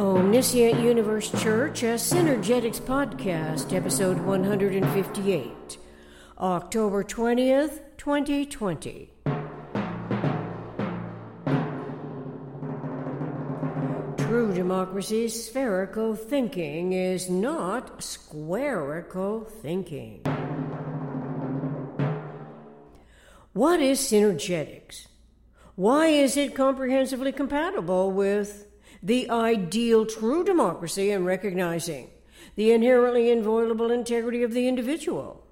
Omniscient Universe Church, a Synergetics podcast, episode 158, October 20th, 2020. True democracy, spherical thinking is not squarical thinking. What is synergetics? Why is it comprehensively compatible with the ideal true democracy and recognizing the inherently inviolable integrity of the individual.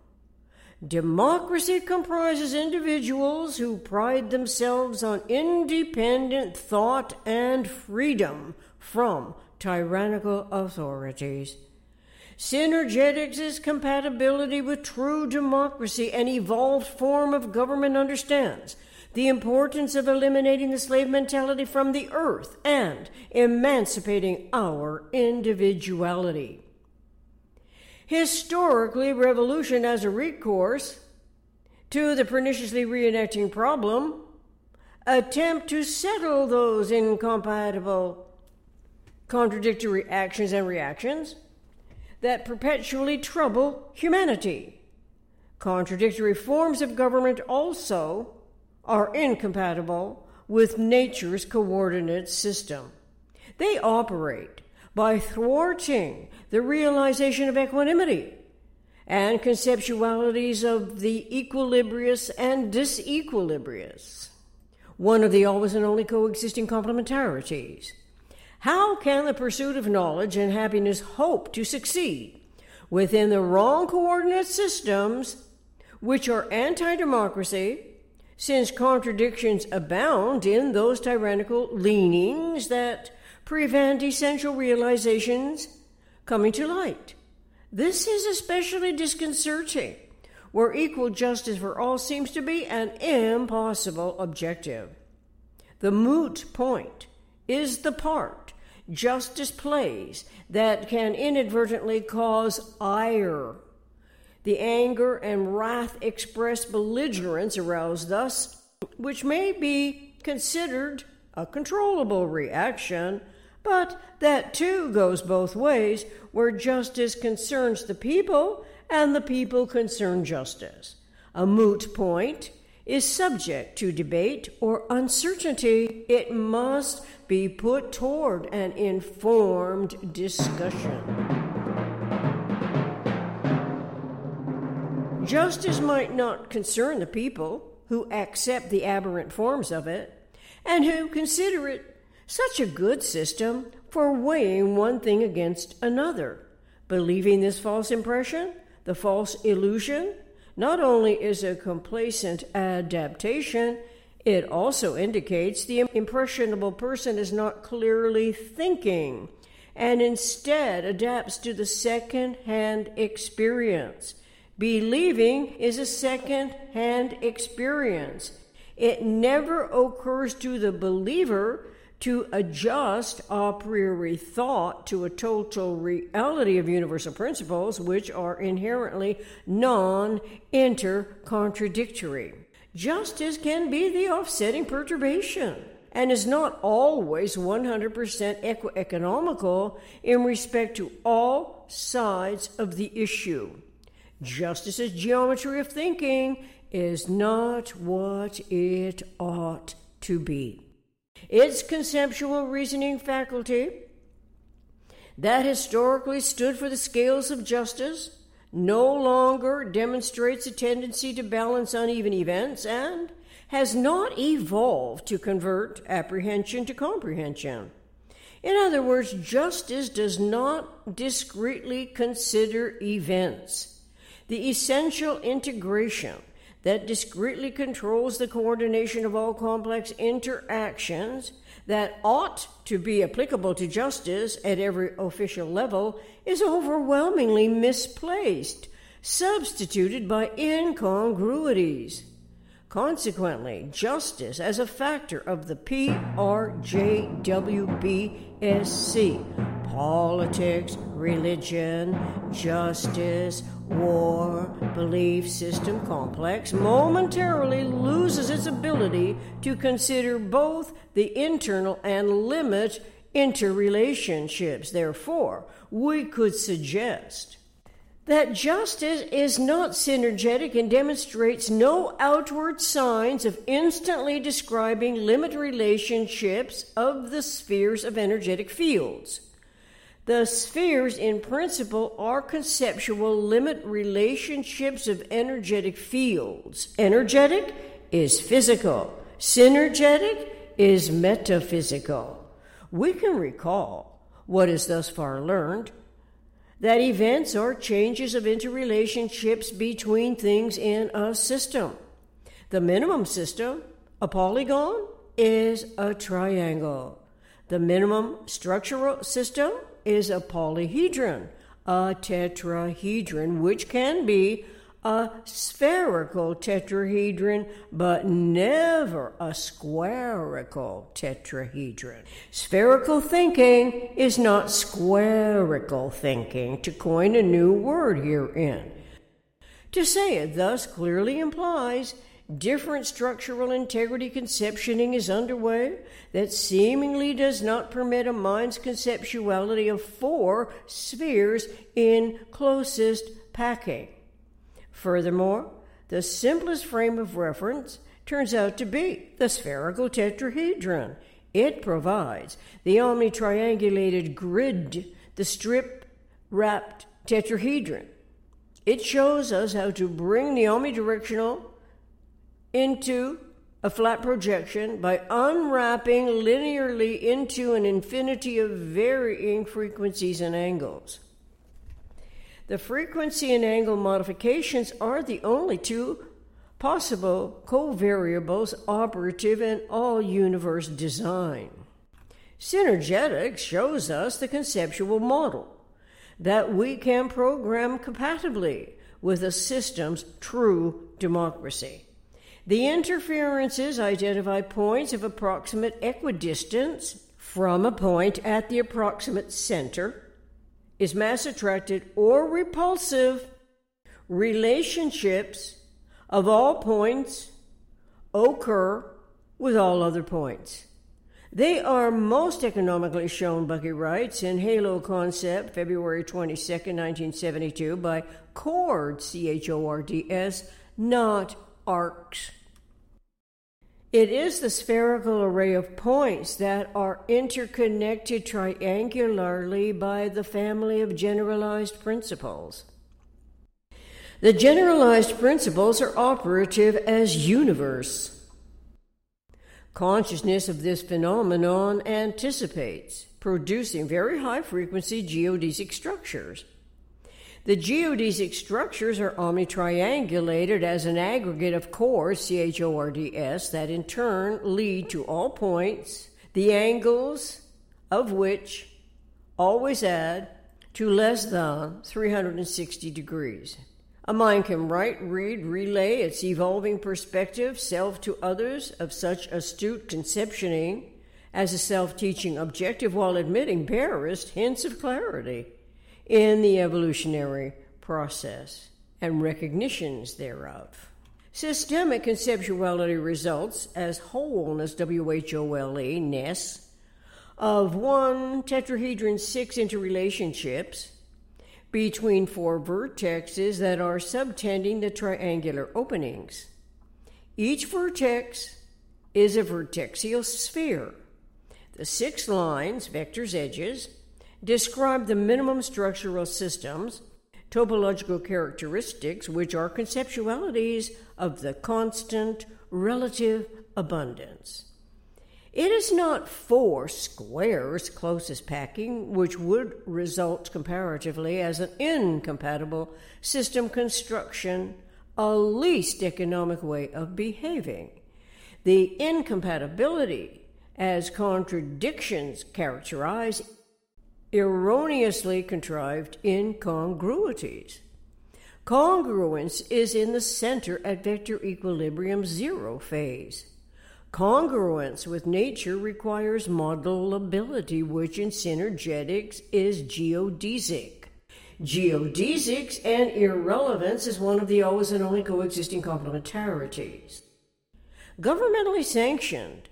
Democracy comprises individuals who pride themselves on independent thought and freedom from tyrannical authorities. Synergetics is compatibility with true democracy, an evolved form of government understands the importance of eliminating the slave mentality from the earth and emancipating our individuality. Historically, revolution as a recourse to the perniciously reenacting problem attempt to settle those incompatible contradictory actions and reactions that perpetually trouble humanity. Contradictory forms of government also are incompatible with nature's coordinate system. They operate by thwarting the realization of equanimity and conceptualities of the equilibrious and disequilibrious, one of the always and only coexisting complementarities. How can the pursuit of knowledge and happiness hope to succeed within the wrong coordinate systems, which are anti democracy, since contradictions abound in those tyrannical leanings that prevent essential realizations coming to light. This is especially disconcerting where equal justice for all seems to be an impossible objective. The moot point is the part justice plays that can inadvertently cause ire the anger and wrath expressed belligerence aroused thus, which may be considered a controllable reaction, but that too goes both ways, where justice concerns the people and the people concern justice. A moot point is subject to debate or uncertainty. It must be put toward an informed discussion. Justice might not concern the people who accept the aberrant forms of it and who consider it such a good system for weighing one thing against another. Believing this false impression, the false illusion, not only is a complacent adaptation, it also indicates the impressionable person is not clearly thinking and instead adapts to the second hand experience Believing is a second hand experience. It never occurs to the believer to adjust a priori thought to a total reality of universal principles, which are inherently non intercontradictory. Justice can be the offsetting perturbation and is not always 100% eco-economical in respect to all sides of the issue. Justice's geometry of thinking is not what it ought to be. Its conceptual reasoning faculty, that historically stood for the scales of justice, no longer demonstrates a tendency to balance uneven events and has not evolved to convert apprehension to comprehension. In other words, justice does not discreetly consider events the essential integration that discreetly controls the coordination of all complex interactions that ought to be applicable to justice at every official level is overwhelmingly misplaced, substituted by incongruities. Consequently, justice as a factor of the PRJWBSC politics, religion, justice, war, belief system complex momentarily loses its ability to consider both the internal and limit interrelationships. Therefore, we could suggest that justice is not synergetic and demonstrates no outward signs of instantly describing limit relationships of the spheres of energetic fields. The spheres, in principle, are conceptual limit relationships of energetic fields. Energetic is physical, synergetic is metaphysical. We can recall what is thus far learned that events are changes of interrelationships between things in a system. The minimum system, a polygon, is a triangle. The minimum structural system is a polyhedron, a tetrahedron, which can be a spherical tetrahedron, but never a squarical tetrahedron. Spherical thinking is not squarical thinking, to coin a new word herein. To say it thus clearly implies different structural integrity conceptioning is underway that seemingly does not permit a mind's conceptuality of four spheres in closest packing. Furthermore, the simplest frame of reference turns out to be the spherical tetrahedron. It provides the omni triangulated grid, the strip wrapped tetrahedron. It shows us how to bring the omnidirectional into a flat projection by unwrapping linearly into an infinity of varying frequencies and angles. The frequency and angle modifications are the only two possible covariables operative in all universe design. Synergetics shows us the conceptual model that we can program compatibly with a system's true democracy. The interferences identify points of approximate equidistance from a point at the approximate center is mass attracted or repulsive relationships of all points occur with all other points. They are most economically shown, Bucky writes, in Halo Concept, February 22, 1972, by chords, C H O R D S, not arcs. It is the spherical array of points that are interconnected triangularly by the family of generalized principles. The generalized principles are operative as universe. Consciousness of this phenomenon anticipates, producing very high frequency geodesic structures. The geodesic structures are omnitriangulated as an aggregate of chords, C H O R D S, that in turn lead to all points, the angles of which always add to less than 360 degrees. A mind can write, read, relay its evolving perspective, self to others, of such astute conceptioning as a self teaching objective while admitting barest hints of clarity in the evolutionary process and recognitions thereof. Systemic conceptuality results as wholeness, W H O L E, ness, of one tetrahedron six interrelationships between four vertexes that are subtending the triangular openings. Each vertex is a vertexial sphere. The six lines, vectors, edges, describe the minimum structural systems, topological characteristics, which are conceptualities of the constant relative abundance. It is not four squares closest packing, which would result comparatively as an incompatible system construction, a least economic way of behaving. The incompatibility as contradictions characterize erroneously contrived incongruities. Congruence is in the center at vector equilibrium zero phase. Congruence with nature requires modelability, which in synergetics is geodesic. Geodesics and irrelevance is one of the always and only coexisting complementarities. Governmentally sanctioned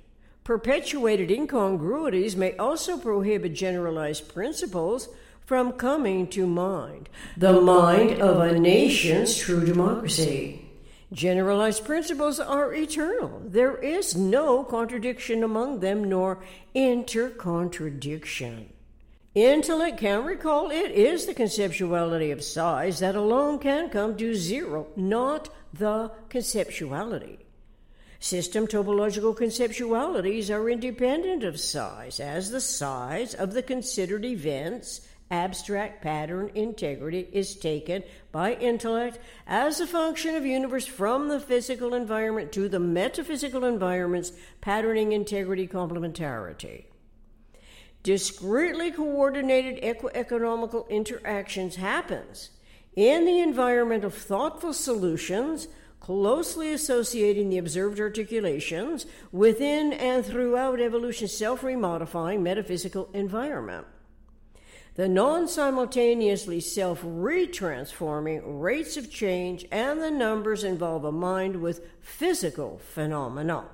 Perpetuated incongruities may also prohibit generalized principles from coming to mind. The mind of a nation's true democracy. Generalized principles are eternal. There is no contradiction among them, nor intercontradiction. Intellect can recall it is the conceptuality of size that alone can come to zero, not the conceptuality. System topological conceptualities are independent of size, as the size of the considered events abstract pattern integrity is taken by intellect as a function of universe from the physical environment to the metaphysical environment's patterning integrity complementarity. Discretely coordinated ecoeconomical interactions happens in the environment of thoughtful solutions closely associating the observed articulations within and throughout evolution's self-remodifying metaphysical environment. The non simultaneously self retransforming rates of change and the numbers involve a mind with physical phenomena.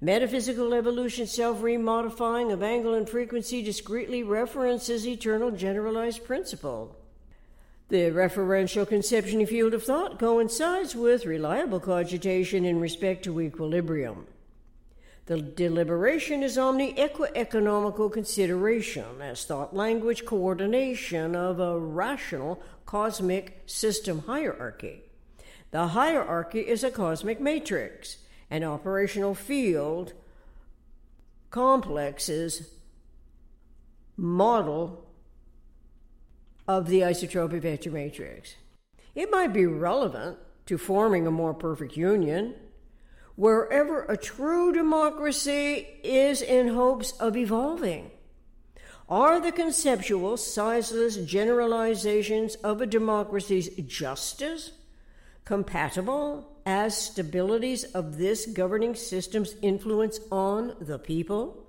Metaphysical evolution, self remodifying of angle and frequency, discretely references eternal generalized principle. The referential conception field of thought coincides with reliable cogitation in respect to equilibrium. The deliberation is omni economical consideration as thought language coordination of a rational cosmic system hierarchy. The hierarchy is a cosmic matrix, an operational field, complexes, model of the isotropic vector matrix. It might be relevant to forming a more perfect union wherever a true democracy is in hopes of evolving. Are the conceptual, sizeless generalizations of a democracy's justice compatible as stabilities of this governing system's influence on the people?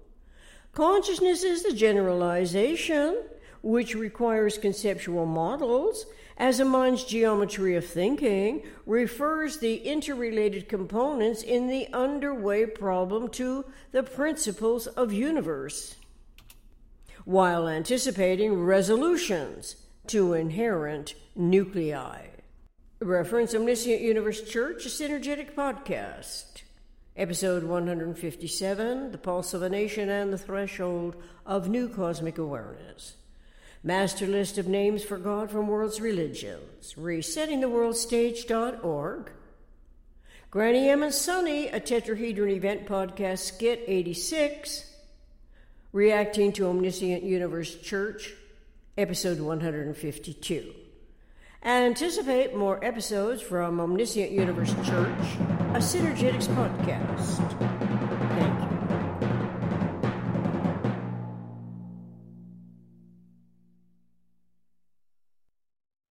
Consciousness is the generalization which requires conceptual models as a mind's geometry of thinking refers the interrelated components in the underway problem to the principles of universe, while anticipating resolutions to inherent nuclei. Reference Omniscient Universe Church, a synergetic podcast. Episode 157 The Pulse of a Nation and the Threshold of New Cosmic Awareness. Master List of Names for God from World's Religions, resettingtheworldstage.org. Granny M and Suny, a tetrahedron event podcast skit 86, reacting to Omniscient Universe Church, episode 152. Anticipate more episodes from Omniscient Universe Church, a Synergetics podcast.